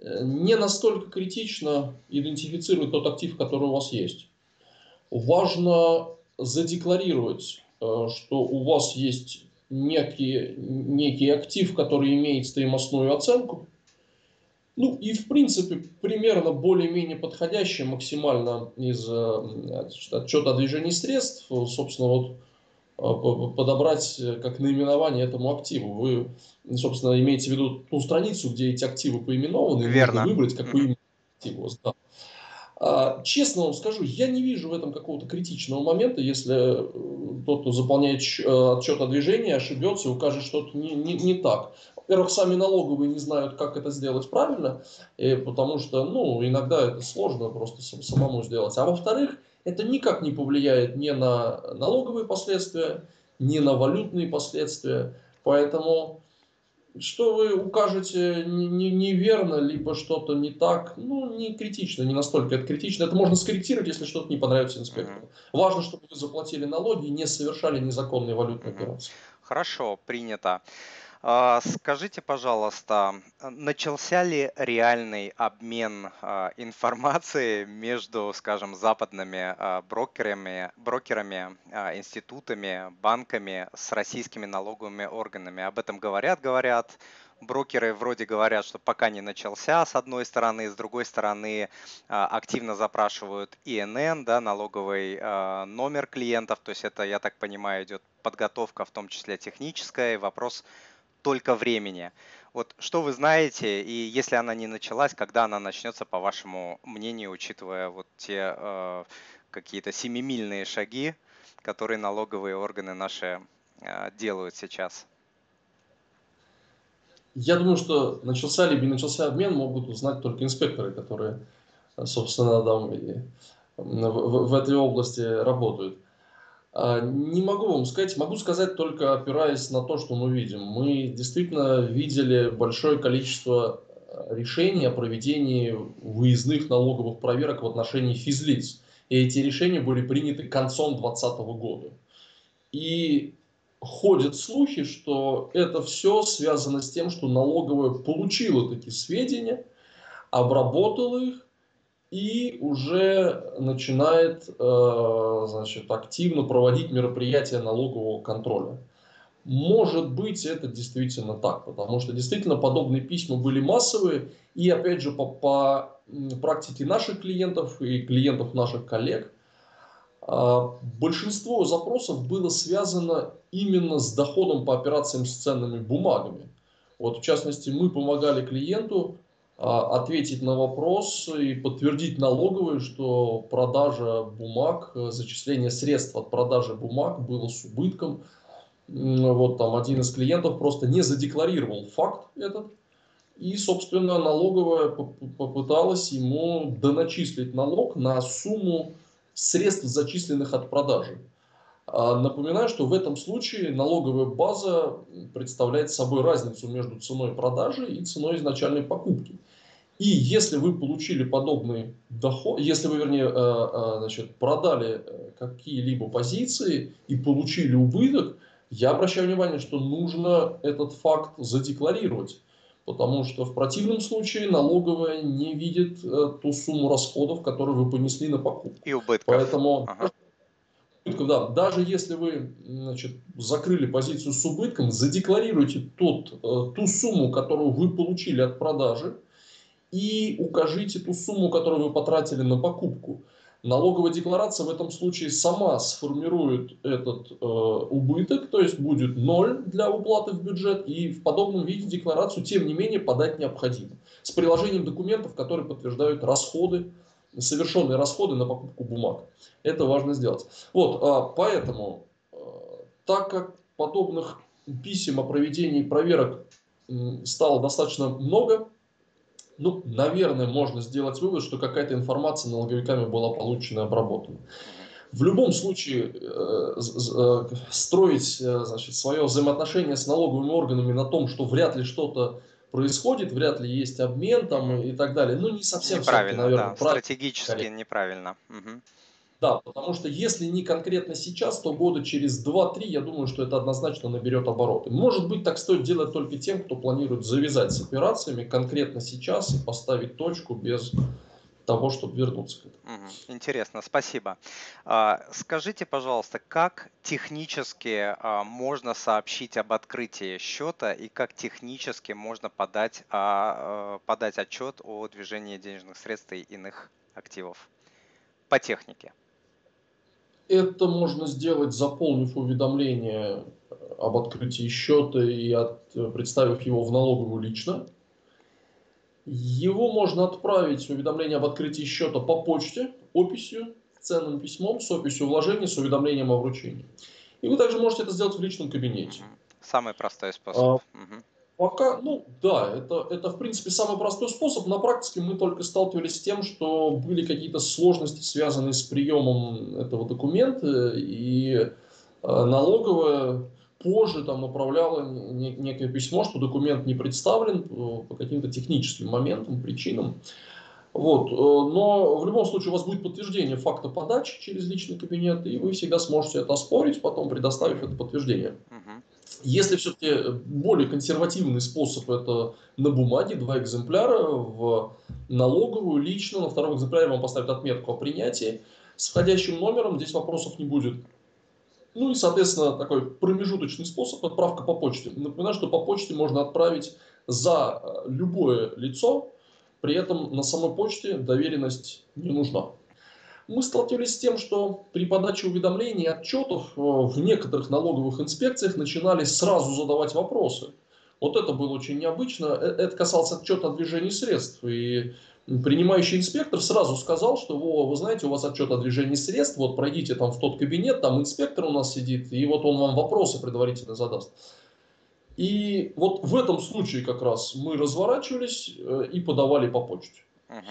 э, не настолько критично идентифицировать тот актив, который у вас есть. Важно задекларировать, э, что у вас есть некий, некий актив, который имеет стоимостную оценку, ну и в принципе примерно более-менее подходящее максимально из э, отчета о движении средств, собственно, вот э, подобрать как наименование этому активу. Вы, собственно, имеете в виду ту страницу, где эти активы поименованы, Верно. и выбрать, какой именно актив у вас. Да. А, честно вам скажу, я не вижу в этом какого-то критичного момента, если э, тот, кто заполняет отчет о движении, ошибется и укажет что-то не, не, не так. Во-первых, сами налоговые не знают, как это сделать правильно, и потому что, ну, иногда это сложно просто самому сделать. А во-вторых, это никак не повлияет ни на налоговые последствия, ни на валютные последствия. Поэтому, что вы укажете неверно, либо что-то не так, ну, не критично, не настолько это критично. Это можно скорректировать, если что-то не понравится инспектору. Важно, чтобы вы заплатили налоги и не совершали незаконные валютные операции. Хорошо, принято. А, скажите, пожалуйста, начался ли реальный обмен а, информацией между, скажем, западными а, брокерами, брокерами, институтами, банками с российскими налоговыми органами? Об этом говорят, говорят. Брокеры вроде говорят, что пока не начался, с одной стороны, с другой стороны активно запрашивают ИНН, да, налоговый номер клиентов, то есть это, я так понимаю, идет подготовка, в том числе техническая, вопрос только времени. Вот что вы знаете, и если она не началась, когда она начнется, по вашему мнению, учитывая вот те э, какие-то семимильные шаги, которые налоговые органы наши э, делают сейчас? Я думаю, что начался либо не начался обмен, могут узнать только инспекторы, которые, собственно, там в, в этой области работают. А, не могу вам сказать, могу сказать только опираясь на то, что мы видим. Мы действительно видели большое количество э, решений о проведении выездных налоговых проверок в отношении физлиц. И эти решения были приняты концом 2020 года. И ходят слухи, что это все связано с тем, что налоговая получила такие сведения, обработала их и уже начинает э, значит, активно проводить мероприятия налогового контроля. Может быть, это действительно так, потому что действительно подобные письма были массовые, и опять же по, по практике наших клиентов и клиентов наших коллег, э, большинство запросов было связано именно с доходом по операциям с ценными бумагами. Вот в частности, мы помогали клиенту ответить на вопрос и подтвердить налоговую, что продажа бумаг, э, зачисление средств от продажи бумаг было с убытком. Вот там один из клиентов просто не задекларировал факт этот. И, собственно, налоговая попыталась ему доначислить налог на сумму средств, зачисленных от продажи. А, напоминаю, что в этом случае налоговая база представляет собой разницу между ценой продажи и ценой изначальной покупки. И если вы получили подобный доход, если вы, вернее, э, э, значит, продали э, какие-либо позиции и получили убыток, я обращаю внимание, что нужно этот факт задекларировать. потому что в противном случае налоговая не видит ту сумму расходов, которую вы понесли на покупку. И убытков. Поэтому ага. Да, даже если вы значит, закрыли позицию с убытком, задекларируйте тот, э, ту сумму, которую вы получили от продажи, и укажите ту сумму, которую вы потратили на покупку. Налоговая декларация в этом случае сама сформирует этот э, убыток, то есть будет ноль для уплаты в бюджет, и в подобном виде декларацию, тем не менее, подать необходимо. С приложением документов, которые подтверждают расходы, совершенные расходы на покупку бумаг. Это важно сделать. Вот, э, поэтому, э, так как подобных писем о проведении проверок стало достаточно много, ну, наверное, можно сделать вывод, что какая-то информация налоговиками была получена и обработана. В любом случае, э, э, строить значит, свое взаимоотношение с налоговыми органами на том, что вряд ли что-то происходит, вряд ли есть обмен там и так далее, ну, не совсем неправильно, наверное, да, стратегически неправильно. Угу. Да, потому что если не конкретно сейчас, то года через 2-3, я думаю, что это однозначно наберет обороты. Может быть, так стоит делать только тем, кто планирует завязать с операциями конкретно сейчас и поставить точку без того, чтобы вернуться к этому. Интересно, спасибо. А, скажите, пожалуйста, как технически а, можно сообщить об открытии счета и как технически можно подать, а, подать отчет о движении денежных средств и иных активов по технике? Это можно сделать, заполнив уведомление об открытии счета и от, представив его в налоговую лично. Его можно отправить, уведомление об открытии счета по почте, описью, ценным письмом, с описью вложений, с уведомлением о вручении. И вы также можете это сделать в личном кабинете. Самый простой способ. А, угу. Пока, ну да, это, это в принципе самый простой способ. На практике мы только сталкивались с тем, что были какие-то сложности, связанные с приемом этого документа, и э, налоговая позже там направляла некое письмо, что документ не представлен э, по каким-то техническим моментам, причинам. Вот. Э, но в любом случае у вас будет подтверждение факта подачи через личный кабинет, и вы всегда сможете это оспорить, потом предоставив это подтверждение. Uh-huh. Если все-таки более консервативный способ это на бумаге, два экземпляра, в налоговую лично, на втором экземпляре вам поставят отметку о принятии. С входящим номером здесь вопросов не будет. Ну и, соответственно, такой промежуточный способ отправка по почте. Напоминаю, что по почте можно отправить за э, любое лицо, при этом на самой почте доверенность не нужна мы столкнулись с тем, что при подаче уведомлений и отчетов э, в некоторых налоговых инспекциях начинали сразу задавать вопросы. Вот это было очень необычно. Э, это касалось отчета о движении средств. И принимающий инспектор сразу сказал, что Во, вы знаете, у вас отчет о движении средств, вот пройдите там в тот кабинет, там инспектор у нас сидит, и вот он вам вопросы предварительно задаст. И вот в этом случае как раз мы разворачивались э, и подавали по почте. Uh-huh.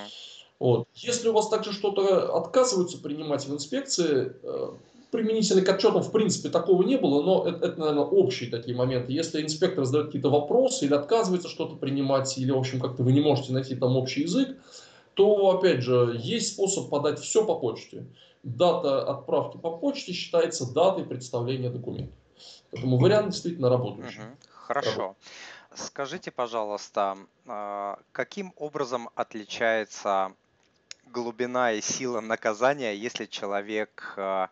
Вот. Если у вас также что-то отказываются принимать в инспекции, э, применительно к отчетам в принципе такого не было, но это, это, наверное, общие такие моменты. Если инспектор задает какие-то вопросы или отказывается что-то принимать, или, в общем, как-то вы не можете найти там общий язык, то, опять же, есть способ подать все по почте. Дата отправки по почте считается датой представления документа. Поэтому вариант действительно работающий. Хорошо. Скажите, пожалуйста, а, каким образом отличается глубина и сила наказания, если человек э,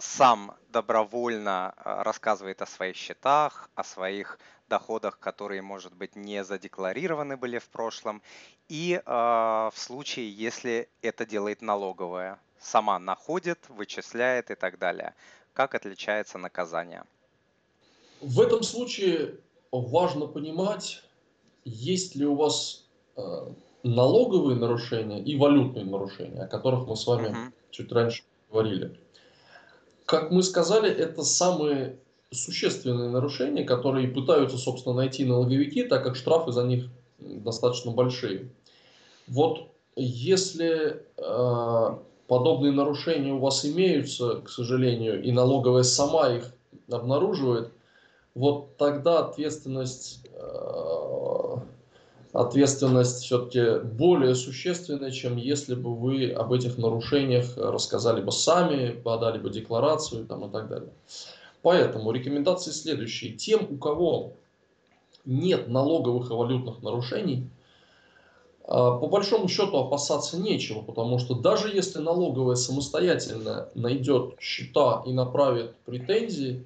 сам добровольно э, рассказывает о своих счетах, о своих доходах, которые, может быть, не задекларированы были в прошлом, и э, в случае, если это делает налоговая, сама находит, вычисляет и так далее. Как отличается наказание? В этом случае важно понимать, есть ли у вас налоговые нарушения и валютные нарушения, о которых мы с вами uh-huh. чуть раньше говорили. Как мы сказали, это самые существенные нарушения, которые пытаются, собственно, найти налоговики, так как штрафы за них достаточно большие. Вот если э, подобные нарушения у вас имеются, к сожалению, и налоговая сама их обнаруживает, вот тогда ответственность э, ответственность все-таки более существенная, чем если бы вы об этих нарушениях рассказали бы сами, подали бы декларацию там, и так далее. Поэтому рекомендации следующие. Тем, у кого нет налоговых и валютных нарушений, а, по большому счету опасаться нечего, потому что даже если налоговая самостоятельно найдет счета и направит претензии,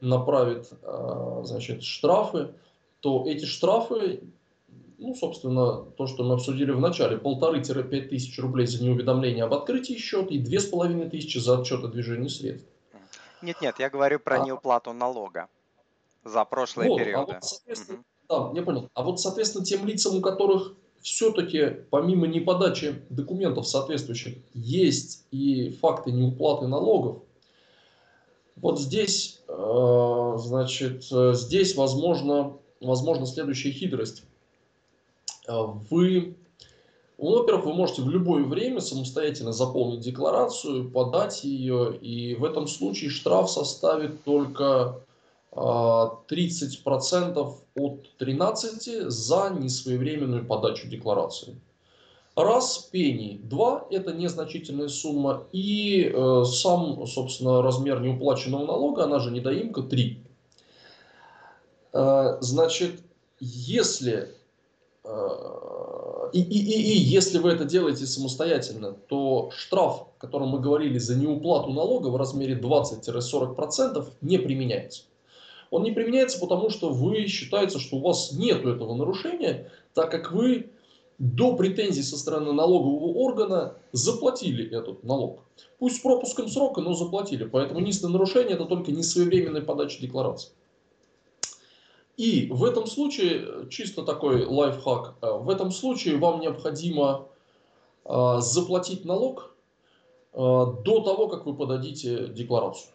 направит а, значит, штрафы, то эти штрафы, ну, собственно, то, что мы обсудили в начале, полторы-пять тысяч рублей за неуведомление об открытии счета и две с половиной тысячи за отчет о движении средств. Нет-нет, я говорю про а, неуплату налога за прошлые вот, периоды. А вот, соответственно, угу. Да, я понял. А вот, соответственно, тем лицам, у которых все-таки помимо неподачи документов соответствующих есть и факты неуплаты налогов, вот здесь, э, значит, здесь возможно, возможно следующая хитрость. Э, вы, ну, во-первых, вы можете в любое время самостоятельно заполнить декларацию, подать ее, и в этом случае штраф составит только 30% от 13 за несвоевременную подачу декларации. Раз пений, два – это незначительная сумма, и э, сам, собственно, размер неуплаченного налога, она же недоимка, 3. Э, значит, если и, и, и, и если вы это делаете самостоятельно, то штраф, о котором мы говорили за неуплату налога в размере 20-40% не применяется он не применяется, потому что вы считается, что у вас нет этого нарушения, так как вы до претензий со стороны налогового органа заплатили этот налог. Пусть с пропуском срока, но заплатили. Поэтому единственное нарушение это только несвоевременная подача декларации. И в этом случае, чисто такой лайфхак, э, в этом случае вам необходимо э, заплатить налог э, до того, как вы подадите декларацию.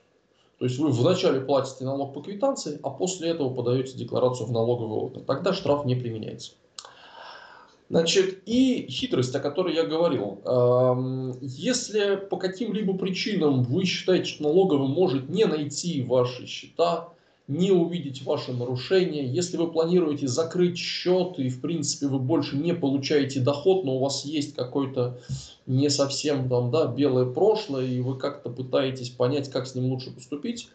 То есть вы вначале платите налог по квитанции, а после этого подаете декларацию в налоговый орган. Тогда штраф не применяется. Значит, и хитрость, о которой я говорил. Эм, если по каким-либо причинам вы считаете, что налоговый может не найти ваши счета, не увидеть ваши нарушения. Если вы планируете закрыть счет и, в принципе, вы больше не получаете доход, но у вас есть какой-то не совсем там, да, белое прошлое, и вы как-то пытаетесь понять, как с ним лучше поступить,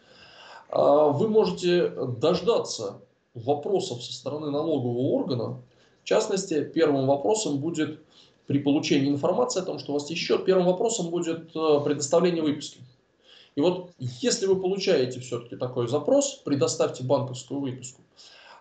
а, вы можете дождаться вопросов со стороны налогового органа. В частности, первым вопросом будет при получении информации о том, что у вас есть счет, первым вопросом будет э, предоставление выписки. И вот если вы получаете все-таки такой запрос, предоставьте банковскую выписку.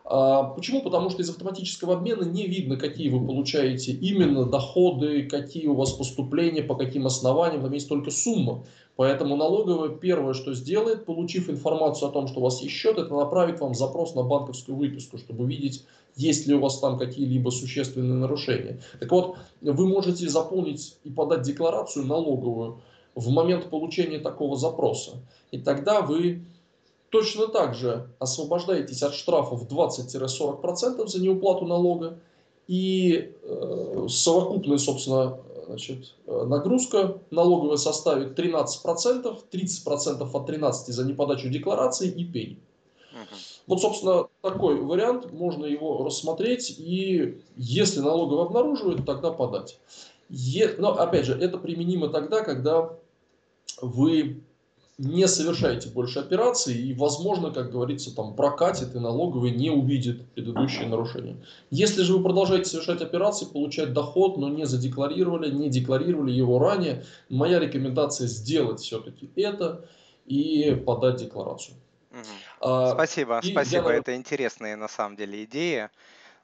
А, почему? Потому что из автоматического обмена не видно, какие вы получаете именно доходы, какие у вас поступления, по каким основаниям, там есть только сумма. Поэтому налоговая первое, что сделает, получив информацию о том, что у вас есть счет, это направит вам запрос на банковскую выписку, чтобы видеть, есть ли у вас там какие-либо существенные нарушения. Так вот, вы можете заполнить и подать декларацию налоговую в момент получения такого запроса. И тогда вы точно так же освобождаетесь от штрафов 20-40% за неуплату налога. И э, совокупная, собственно, значит, нагрузка налоговая составит 13%, 30% от 13% за неподачу декларации и пень. Вот, собственно, такой вариант, можно его рассмотреть, и если налоговый обнаруживает, тогда подать. Е, но, опять же, это применимо тогда, когда вы не совершаете больше операций и, возможно, как говорится, там прокатит и налоговый не увидит предыдущие нарушения. Если же вы продолжаете совершать операции, получать доход, но не задекларировали, не декларировали его ранее, моя рекомендация сделать все-таки это и подать декларацию. Угу. спасибо, и спасибо. Я... Это интересные на самом деле идеи.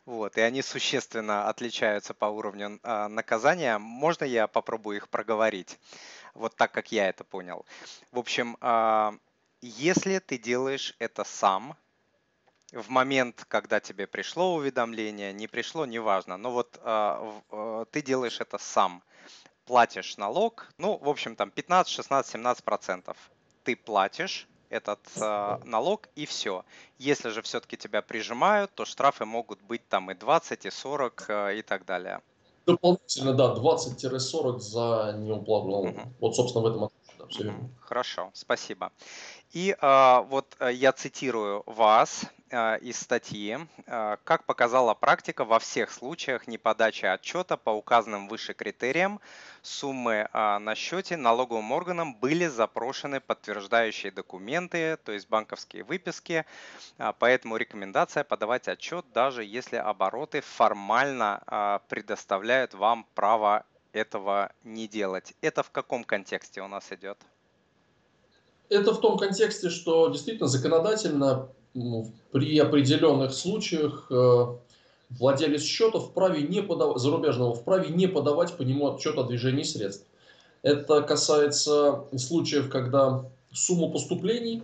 Вот, и они существенно отличаются по уровню э, наказания. Можно я попробую их проговорить? Вот так, как я это понял. В общем, э, если ты делаешь это сам, в момент, когда тебе пришло уведомление, не пришло, неважно, но вот э, э, ты делаешь это сам, платишь налог, ну, в общем, там 15, 16, 17 процентов ты платишь, этот э, налог и все. Если же все-таки тебя прижимают, то штрафы могут быть там и 20, и 40 э, и так далее. Дополнительно, да, 20-40 за налога. Угу. Вот, собственно, в этом верно. Хорошо, спасибо. И э, вот я цитирую вас э, из статьи. Э, как показала практика, во всех случаях неподачи отчета по указанным выше критериям суммы э, на счете налоговым органам были запрошены подтверждающие документы, то есть банковские выписки. Э, поэтому рекомендация подавать отчет, даже если обороты формально э, предоставляют вам право этого не делать. Это в каком контексте у нас идет? Это в том контексте, что действительно законодательно ну, при определенных случаях э, владелец счета вправе не подав... зарубежного вправе не подавать по нему отчет о движении средств. Это касается случаев, когда сумма поступлений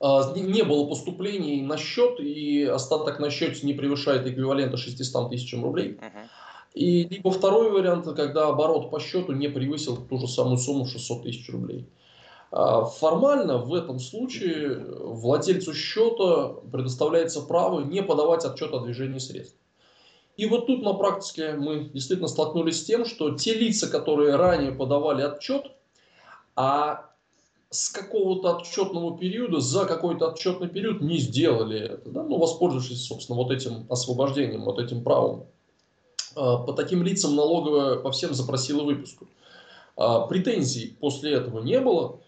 э, не было поступлений на счет, и остаток на счете не превышает эквивалента 600 тысячам рублей. И либо второй вариант, когда оборот по счету не превысил ту же самую сумму 600 тысяч рублей. А, формально в этом случае владельцу счета предоставляется право не подавать отчет о движении средств. И вот тут на практике мы действительно столкнулись с тем, что те лица, которые ранее подавали отчет, а с какого-то отчетного периода, за какой-то отчетный период не сделали это, да, ну, воспользовавшись, собственно, вот этим освобождением, вот этим правом. А, по таким лицам налоговая по всем запросила выписку. А, претензий после этого не было,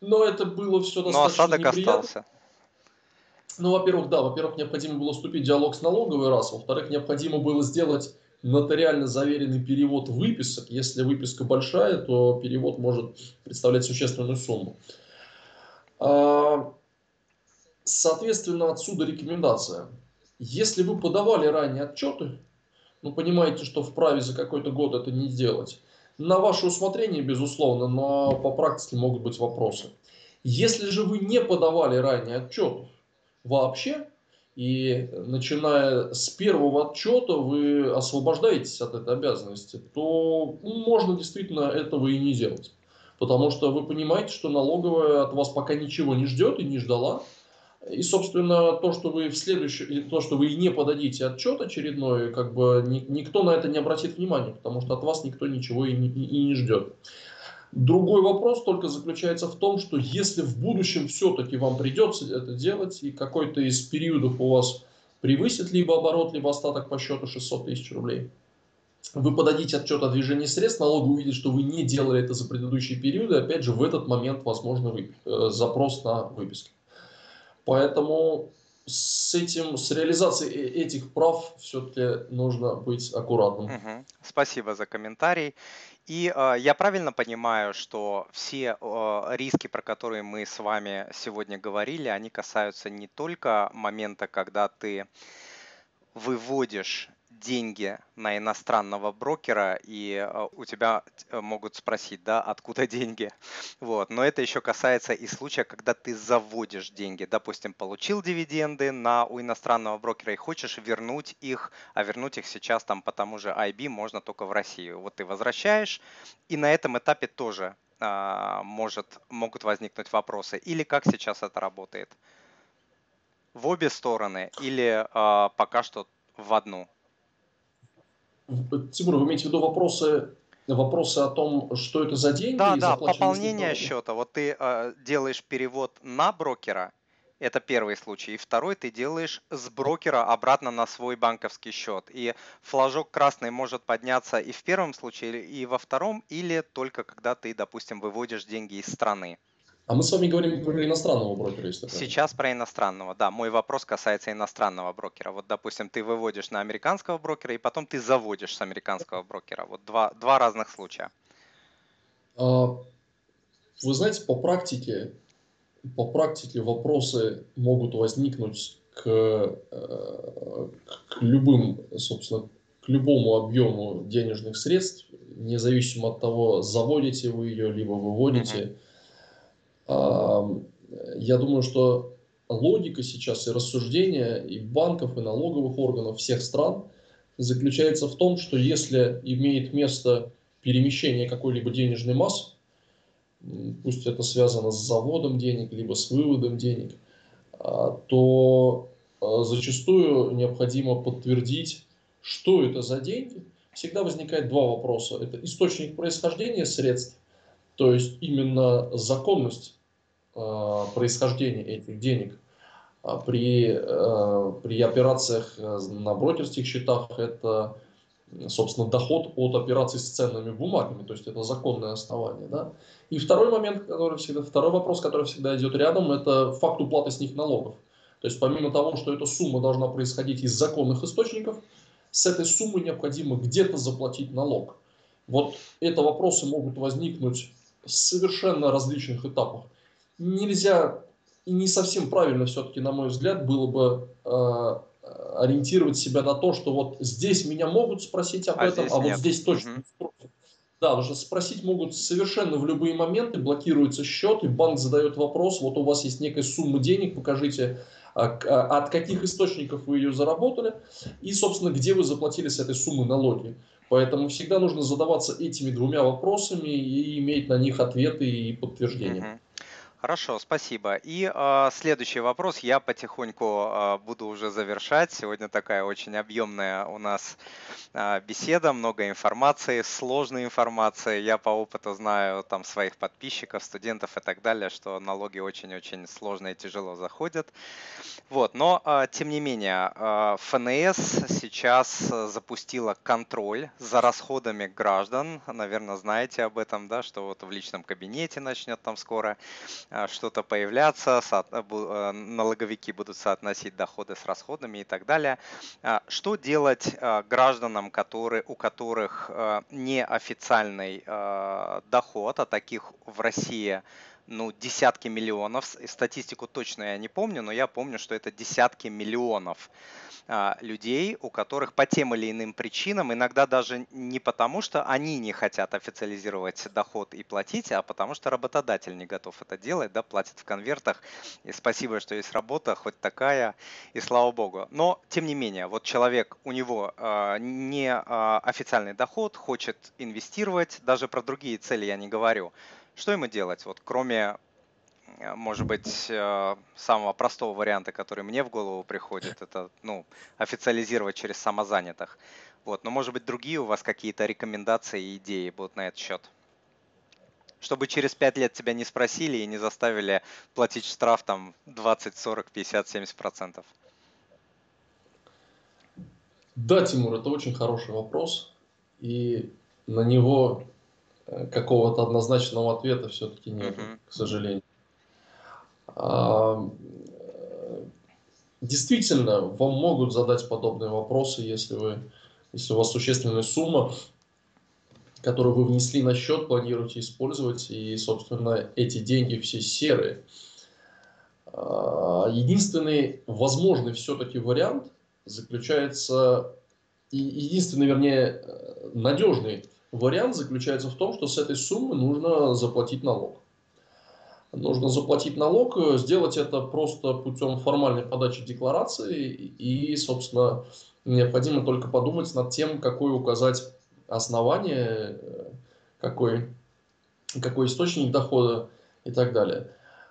но это было все достаточно Но осадок неприятно. остался. Ну, во-первых, да, во-первых, необходимо было вступить в диалог с налоговой раз, во-вторых, необходимо было сделать нотариально заверенный перевод выписок. Если выписка большая, то перевод может представлять существенную сумму. А, соответственно, отсюда рекомендация. Если вы подавали ранее отчеты, ну, понимаете, что вправе за какой-то год это не делать, на ваше усмотрение, безусловно, но по практике могут быть вопросы. Если же вы не подавали ранее отчет вообще, и начиная с первого отчета вы освобождаетесь от этой обязанности, то можно действительно этого и не делать. Потому что вы понимаете, что налоговая от вас пока ничего не ждет и не ждала. И, собственно, то, что вы в следующий, то, что вы не подадите отчет очередной, как бы ни, никто на это не обратит внимания, потому что от вас никто ничего и не, и не ждет. Другой вопрос только заключается в том, что если в будущем все-таки вам придется это делать, и какой-то из периодов у вас превысит либо оборот, либо остаток по счету 600 тысяч рублей, вы подадите отчет о движении средств, налог увидит, что вы не делали это за предыдущие периоды, опять же, в этот момент возможно вы, э, запрос на выписки. Поэтому с этим, с реализацией э, этих прав все-таки нужно быть аккуратным. Угу. Спасибо за комментарий. И э, я правильно понимаю, что все э, риски, про которые мы с вами сегодня говорили, они касаются не только момента, когда ты выводишь деньги на иностранного брокера, и э, у тебя э, могут спросить, да, откуда деньги. Вот. Но это еще касается и случая, когда ты заводишь деньги. Допустим, получил дивиденды на, у иностранного брокера и хочешь вернуть их, а вернуть их сейчас там по тому же IB можно только в Россию. Вот ты возвращаешь, и на этом этапе тоже а, может, могут возникнуть вопросы. Или как сейчас это работает? В обе стороны или а, пока что в одну? Тимур, вы имеете в виду вопросы, вопросы о том, что это за деньги? Да, да, пополнение счета. Вот ты э, делаешь перевод на брокера, это первый случай. И второй ты делаешь с брокера обратно на свой банковский счет. И флажок красный может подняться и в первом случае, и во втором, или только когда ты, допустим, выводишь деньги из страны. А мы с вами говорим про иностранного брокера, если. Сейчас про иностранного, да. Мой вопрос касается иностранного брокера. Вот, допустим, ты выводишь на американского брокера, и потом ты заводишь с американского брокера. Вот два, два разных случая. А, вы знаете, по практике, по практике вопросы могут возникнуть к, э, к любым, собственно, к любому объему денежных средств, независимо от того, заводите вы ее, либо выводите. Mm-hmm я думаю, что логика сейчас и рассуждения и банков, и налоговых органов всех стран заключается в том, что если имеет место перемещение какой-либо денежной массы, пусть это связано с заводом денег, либо с выводом денег, а, то а, зачастую необходимо подтвердить, что это за деньги. Всегда возникает два вопроса. Это источник происхождения средств То есть именно законность э, происхождения этих денег э, при, э, при операциях э, на брокерских счетах это, собственно, доход от операций с ценными бумагами, то есть это законное основание. Да? И второй момент, который всегда, второй вопрос, который всегда идет рядом, это факт уплаты с них налогов. То есть помимо того, что эта сумма должна происходить из законных источников, с этой суммы необходимо где-то заплатить налог. Вот это вопросы могут возникнуть в совершенно различных этапах. Нельзя и не совсем правильно все-таки, на мой взгляд, было бы э, ориентировать себя на то, что вот здесь меня могут спросить об а этом, а нет. вот здесь точно угу. не спросят. Да, потому что спросить могут совершенно в любые моменты, блокируется счет, и банк задает вопрос, вот у вас есть некая сумма денег, покажите, а, а, от каких источников вы ее заработали и, собственно, где вы заплатили с этой суммы налоги. Поэтому всегда нужно задаваться этими двумя вопросами и иметь на них ответы и подтверждения. Угу. Хорошо, спасибо. И э, следующий вопрос. Я потихоньку э, буду уже завершать. Сегодня такая очень объемная у нас э, беседа, много информации, сложной информации. Я по опыту знаю там своих подписчиков, студентов и так далее, что налоги очень-очень сложно и тяжело заходят. Вот, но э, тем не менее, э, ФНС сейчас запустила контроль за расходами граждан. Наверное, знаете об этом, да, что вот в личном кабинете начнет там скоро что-то появляться, э, э, налоговики будут соотносить доходы с расходами и так далее. Что делать гражданам, которые, у которых э, неофициальный доход, а таких в России ну, десятки миллионов. Статистику точно я не помню, но я помню, что это десятки миллионов а, людей, у которых по тем или иным причинам, иногда даже не потому, что они не хотят официализировать доход и платить, а потому что работодатель не готов это делать, да, платит в конвертах. И спасибо, что есть работа, хоть такая, и слава богу. Но, тем не менее, вот человек, у него э, не э, официальный доход, хочет инвестировать, даже про другие цели я не говорю. Что ему делать, вот кроме Э, может быть, э, самого простого варианта, который мне в голову приходит, это ну, официализировать через самозанятых. Вот. Но, может быть, другие у вас какие-то рекомендации и идеи будут на этот счет? Чтобы через 5 лет тебя не спросили и не заставили платить штраф там 20, 40, 50, 70 процентов. Да, Тимур, это очень хороший вопрос. И на него какого-то однозначного ответа все-таки нет, uh-huh. к сожалению. Действительно, вам могут задать подобные вопросы, если, вы, если у вас существенная сумма, которую вы внесли на счет, планируете использовать, и, собственно, эти деньги все серые. А, единственный возможный все-таки вариант заключается, единственный, вернее, надежный вариант заключается в том, что с этой суммы нужно заплатить налог нужно заплатить налог, э, сделать это просто путем формальной подачи декларации и, собственно, необходимо только подумать над тем, какое указать основание, э, какой, какой источник дохода и так далее.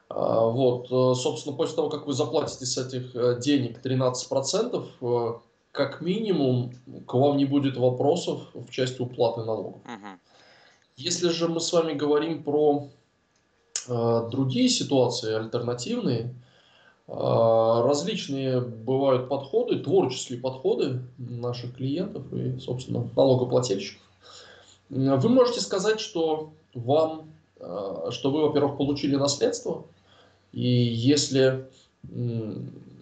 А, вот, э, собственно, после того, как вы заплатите с этих денег 13%, как минимум к вам не будет вопросов в части уплаты налогов. Угу. Если же мы с вами говорим про Э, другие ситуации, альтернативные, э, различные бывают подходы, творческие подходы наших клиентов и, собственно, налогоплательщиков. Вы можете сказать, что вам, э, что вы, во-первых, получили наследство, и если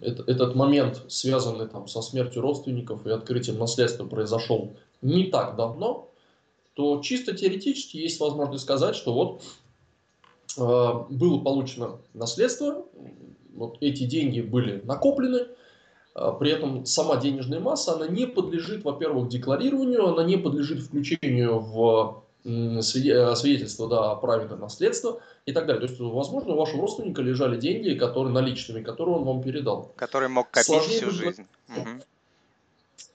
этот момент, связанный там, со смертью родственников и открытием наследства, произошел не так давно, то чисто теоретически есть возможность сказать, что вот Э, было получено наследство, вот эти деньги были накоплены, э, при этом сама денежная масса, она не подлежит, во-первых, декларированию, она не подлежит включению в свидетельство да, о праве на наследство и так далее. То есть, возможно, у вашего родственника лежали деньги, которые наличными, которые он вам передал. Который мог копить Сложнее всю жизнь. Угу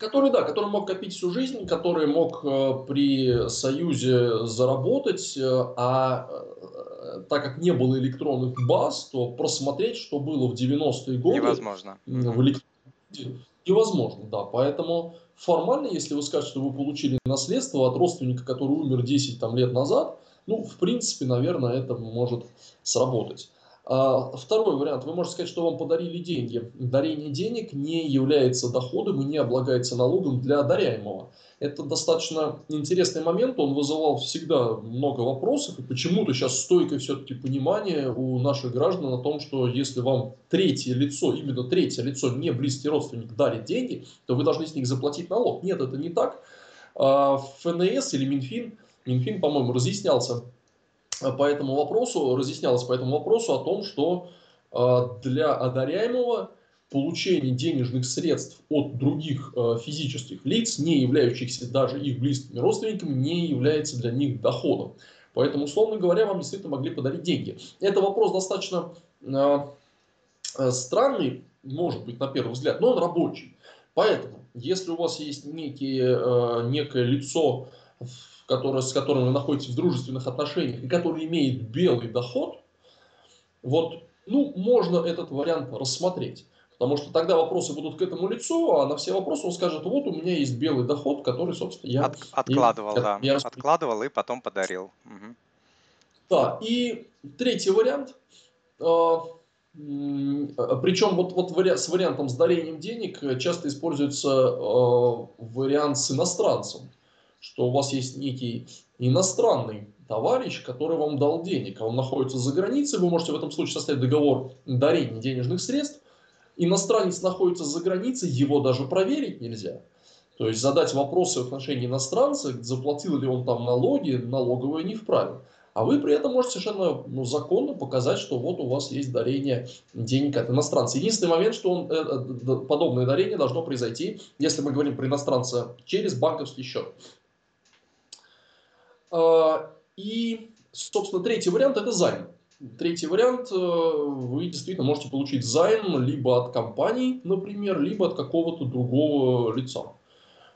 который, да, который мог копить всю жизнь, который мог э, при Союзе заработать, э, а э, так как не было электронных баз, то просмотреть, что было в 90-е годы, невозможно. В электронном невозможно, да. Поэтому формально, если вы скажете, что вы получили наследство от родственника, который умер 10 там, лет назад, Ну, в принципе, наверное, это может сработать. А, второй вариант. Вы можете сказать, что вам подарили деньги. Дарение денег не является доходом и не облагается налогом для одаряемого. Это достаточно интересный момент, он вызывал всегда много вопросов, и почему-то сейчас стойкое все-таки понимание у наших граждан о том, что если вам третье лицо, именно третье лицо, не близкий родственник дарит деньги, то вы должны с них заплатить налог. Нет, это не так. А, ФНС или Минфин, Минфин, по-моему, разъяснялся по этому вопросу, разъяснялось по этому вопросу о том, что а, для одаряемого получение денежных средств от других э, физических лиц, не являющихся даже их близкими родственниками, не является для них доходом. Поэтому, условно говоря, вам действительно могли подарить деньги. Это вопрос достаточно э, э, странный, может быть, на первый взгляд, но он рабочий. Поэтому, если у вас есть некие, некое лицо, которое, с которым вы находитесь в дружественных отношениях и которое имеет белый доход, вот, ну, можно этот вариант рассмотреть. Потому что тогда вопросы будут к этому лицу, а на все вопросы он скажет, вот у меня есть белый доход, который, собственно, я... От, откладывал, и, да. Я... Откладывал и потом подарил. Угу. Да, и третий вариант. Э, причем вот, вот с вариантом с дарением денег часто используется э, вариант с иностранцем. Что у вас есть некий иностранный товарищ, который вам дал денег, а он находится за границей, вы можете в этом случае составить договор дарения денежных средств, иностранец находится за границей, его даже проверить нельзя. То есть задать вопросы в отношении иностранца, заплатил ли он там налоги, налоговые не вправе. А вы при этом можете совершенно ну, законно показать, что вот у вас есть дарение денег от иностранца. Единственный момент, что он, э, э подобное дарение должно произойти, если мы говорим про иностранца, через банковский счет. Э, и, собственно, третий вариант – это займ. Третий вариант, э, вы действительно можете получить займ либо от компании, например, либо от какого-то другого лица.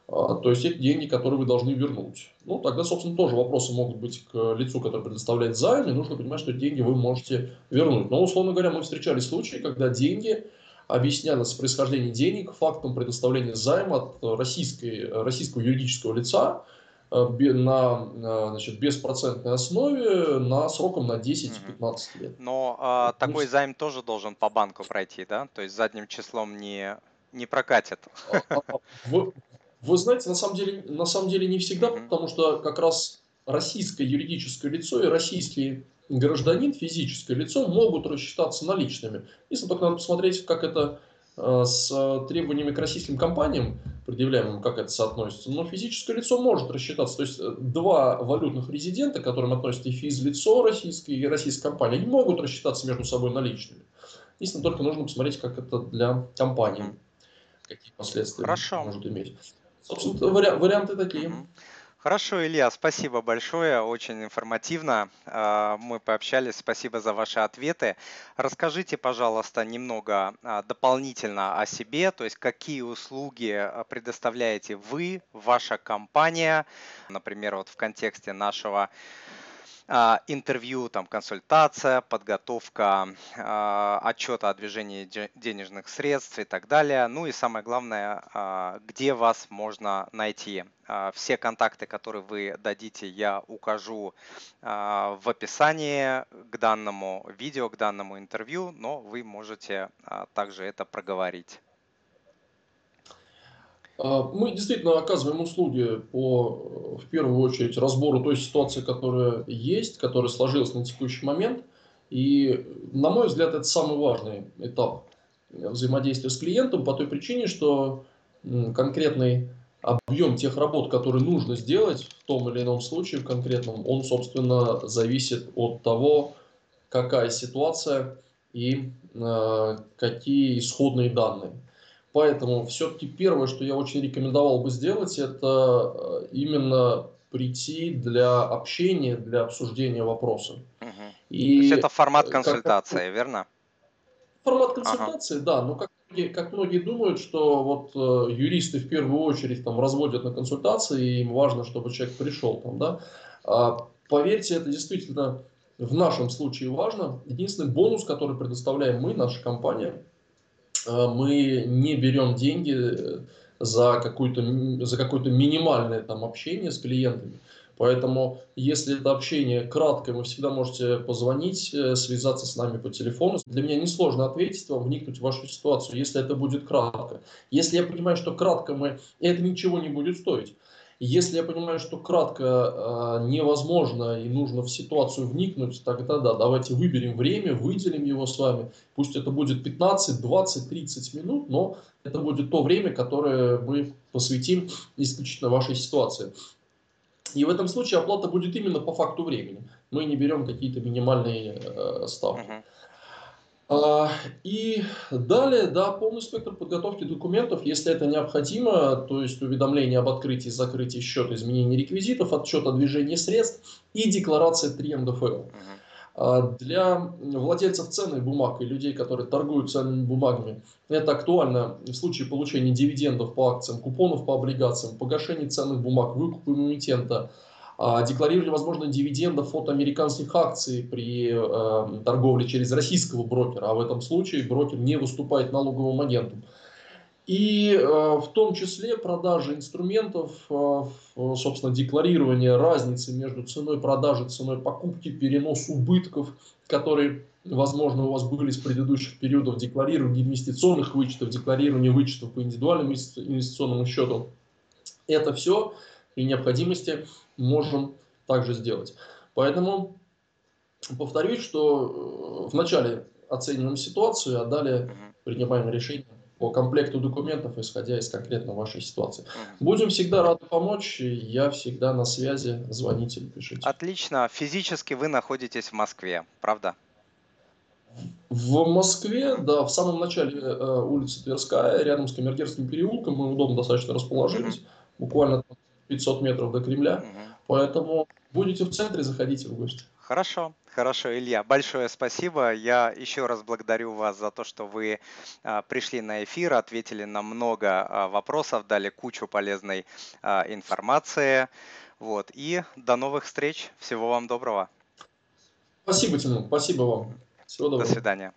А, то есть это деньги, которые вы должны вернуть. Ну, тогда, собственно, тоже вопросы могут быть к лицу, который предоставляет займ, и нужно понимать, что деньги вы можете вернуть. Но, условно говоря, мы встречали случаи, когда деньги объяснялось происхождение денег фактом предоставления займа от российской, российского юридического лица, на значит, беспроцентной основе на сроком на 10-15 лет. Но а, такой займ тоже должен по банку пройти, да? То есть задним числом не, не прокатит. А, а, вы, вы знаете, на самом деле, на самом деле не всегда, потому что как раз российское юридическое лицо и российский гражданин, физическое лицо, могут рассчитаться наличными. Если только надо посмотреть, как это Э, с требованиями к российским компаниям, предъявляемым, как это соотносится, но физическое лицо может рассчитаться. То есть э, два валютных резидента, к которым относятся и физлицо российское, и российская компания, они могут рассчитаться между собой наличными. Единственное, только нужно посмотреть, как это для компании, какие последствия Хорошо. может иметь. Собственно, вари- варианты такие. Хорошо, Илья, спасибо большое, очень информативно. А, мы пообщались, спасибо за ваши ответы. Расскажите, пожалуйста, немного а, дополнительно о себе, то есть какие услуги а, предоставляете вы, ваша компания, например, вот в контексте нашего интервью, там, консультация, подготовка а, отчета о движении денежных средств и так далее. Ну и самое главное, а, где вас можно найти. Все контакты, которые вы дадите, я укажу в описании к данному видео, к данному интервью, но вы можете также это проговорить. А, мы действительно оказываем услуги по, в первую очередь, разбору той ситуации, которая есть, которая сложилась на текущий момент. И, на мой взгляд, это самый важный этап взаимодействия с клиентом по той причине, что конкретный объем тех работ, которые нужно сделать в том или ином случае, в конкретном, он, собственно, зависит от того, какая ситуация и э, какие исходные данные. Поэтому все-таки первое, что я очень рекомендовал бы сделать, это э, именно прийти для общения, для обсуждения вопроса. Угу. И То есть это формат консультации, как, верно? Формат консультации, ага. да. Но как, как многие думают, что вот э, юристы в первую очередь там разводят на консультации, и им важно, чтобы человек пришел там, да. А, поверьте, это действительно в нашем случае важно. Единственный бонус, который предоставляем мы, наша компания – Э, мы не берем деньги э, за какое-то за какое-то минимальное там общение с клиентами. Поэтому, если это общение краткое, вы всегда можете позвонить, э, связаться с нами по телефону. Для меня несложно ответить вам, вникнуть в вашу ситуацию, если это будет кратко. Если я понимаю, что кратко мы, это ничего не будет стоить. Если я понимаю, что кратко э, невозможно и нужно в ситуацию вникнуть, тогда да, давайте выберем время, выделим его с вами. Пусть это будет 15, 20, 30 минут, но это будет то время, которое мы посвятим исключительно вашей ситуации. И в этом случае оплата будет именно по факту времени. Мы не берем какие-то минимальные э, ставки. Uh-huh. А, и далее, да, полный спектр подготовки документов, если это необходимо, то есть уведомление об открытии и закрытии счета, изменение реквизитов, отчет о движении средств и декларация 3 НДФЛ. А, для владельцев ценных бумаг и людей, которые торгуют ценными бумагами, это актуально в случае получения дивидендов по акциям, купонов по облигациям, погашения ценных бумаг, выкупа эмитента, декларировали возможно дивидендов от американских акций при э, торговле через российского брокера, а в этом случае брокер не выступает налоговым агентом. И э, в том числе продажа инструментов, э, собственно, декларирование разницы между ценой продажи, ценой покупки, перенос убытков, которые, возможно, у вас были с предыдущих периодов, декларирование инвестиционных вычетов, декларирование вычетов по индивидуальному инвестиционному счету. Это все при необходимости можем также сделать. Поэтому повторюсь, что э, вначале оцениваем ситуацию, а далее принимаем решение по комплекту документов, исходя из конкретно вашей ситуации. Будем всегда рады помочь. Я всегда на связи. Звоните или пишите. Отлично. Физически вы находитесь в Москве, правда? В Москве, да, в самом начале э, улицы Тверская, рядом с Камергерским переулком, мы удобно достаточно расположились, буквально 500 метров до Кремля. Угу. Поэтому будете в центре, заходите в гости. Хорошо, хорошо, Илья. Большое спасибо. Я еще раз благодарю вас за то, что вы а, пришли на эфир, ответили на много а, вопросов, дали кучу полезной а, информации. Вот. И до новых встреч. Всего вам доброго. Спасибо, Тимур. Спасибо вам. Всего доброго. До свидания.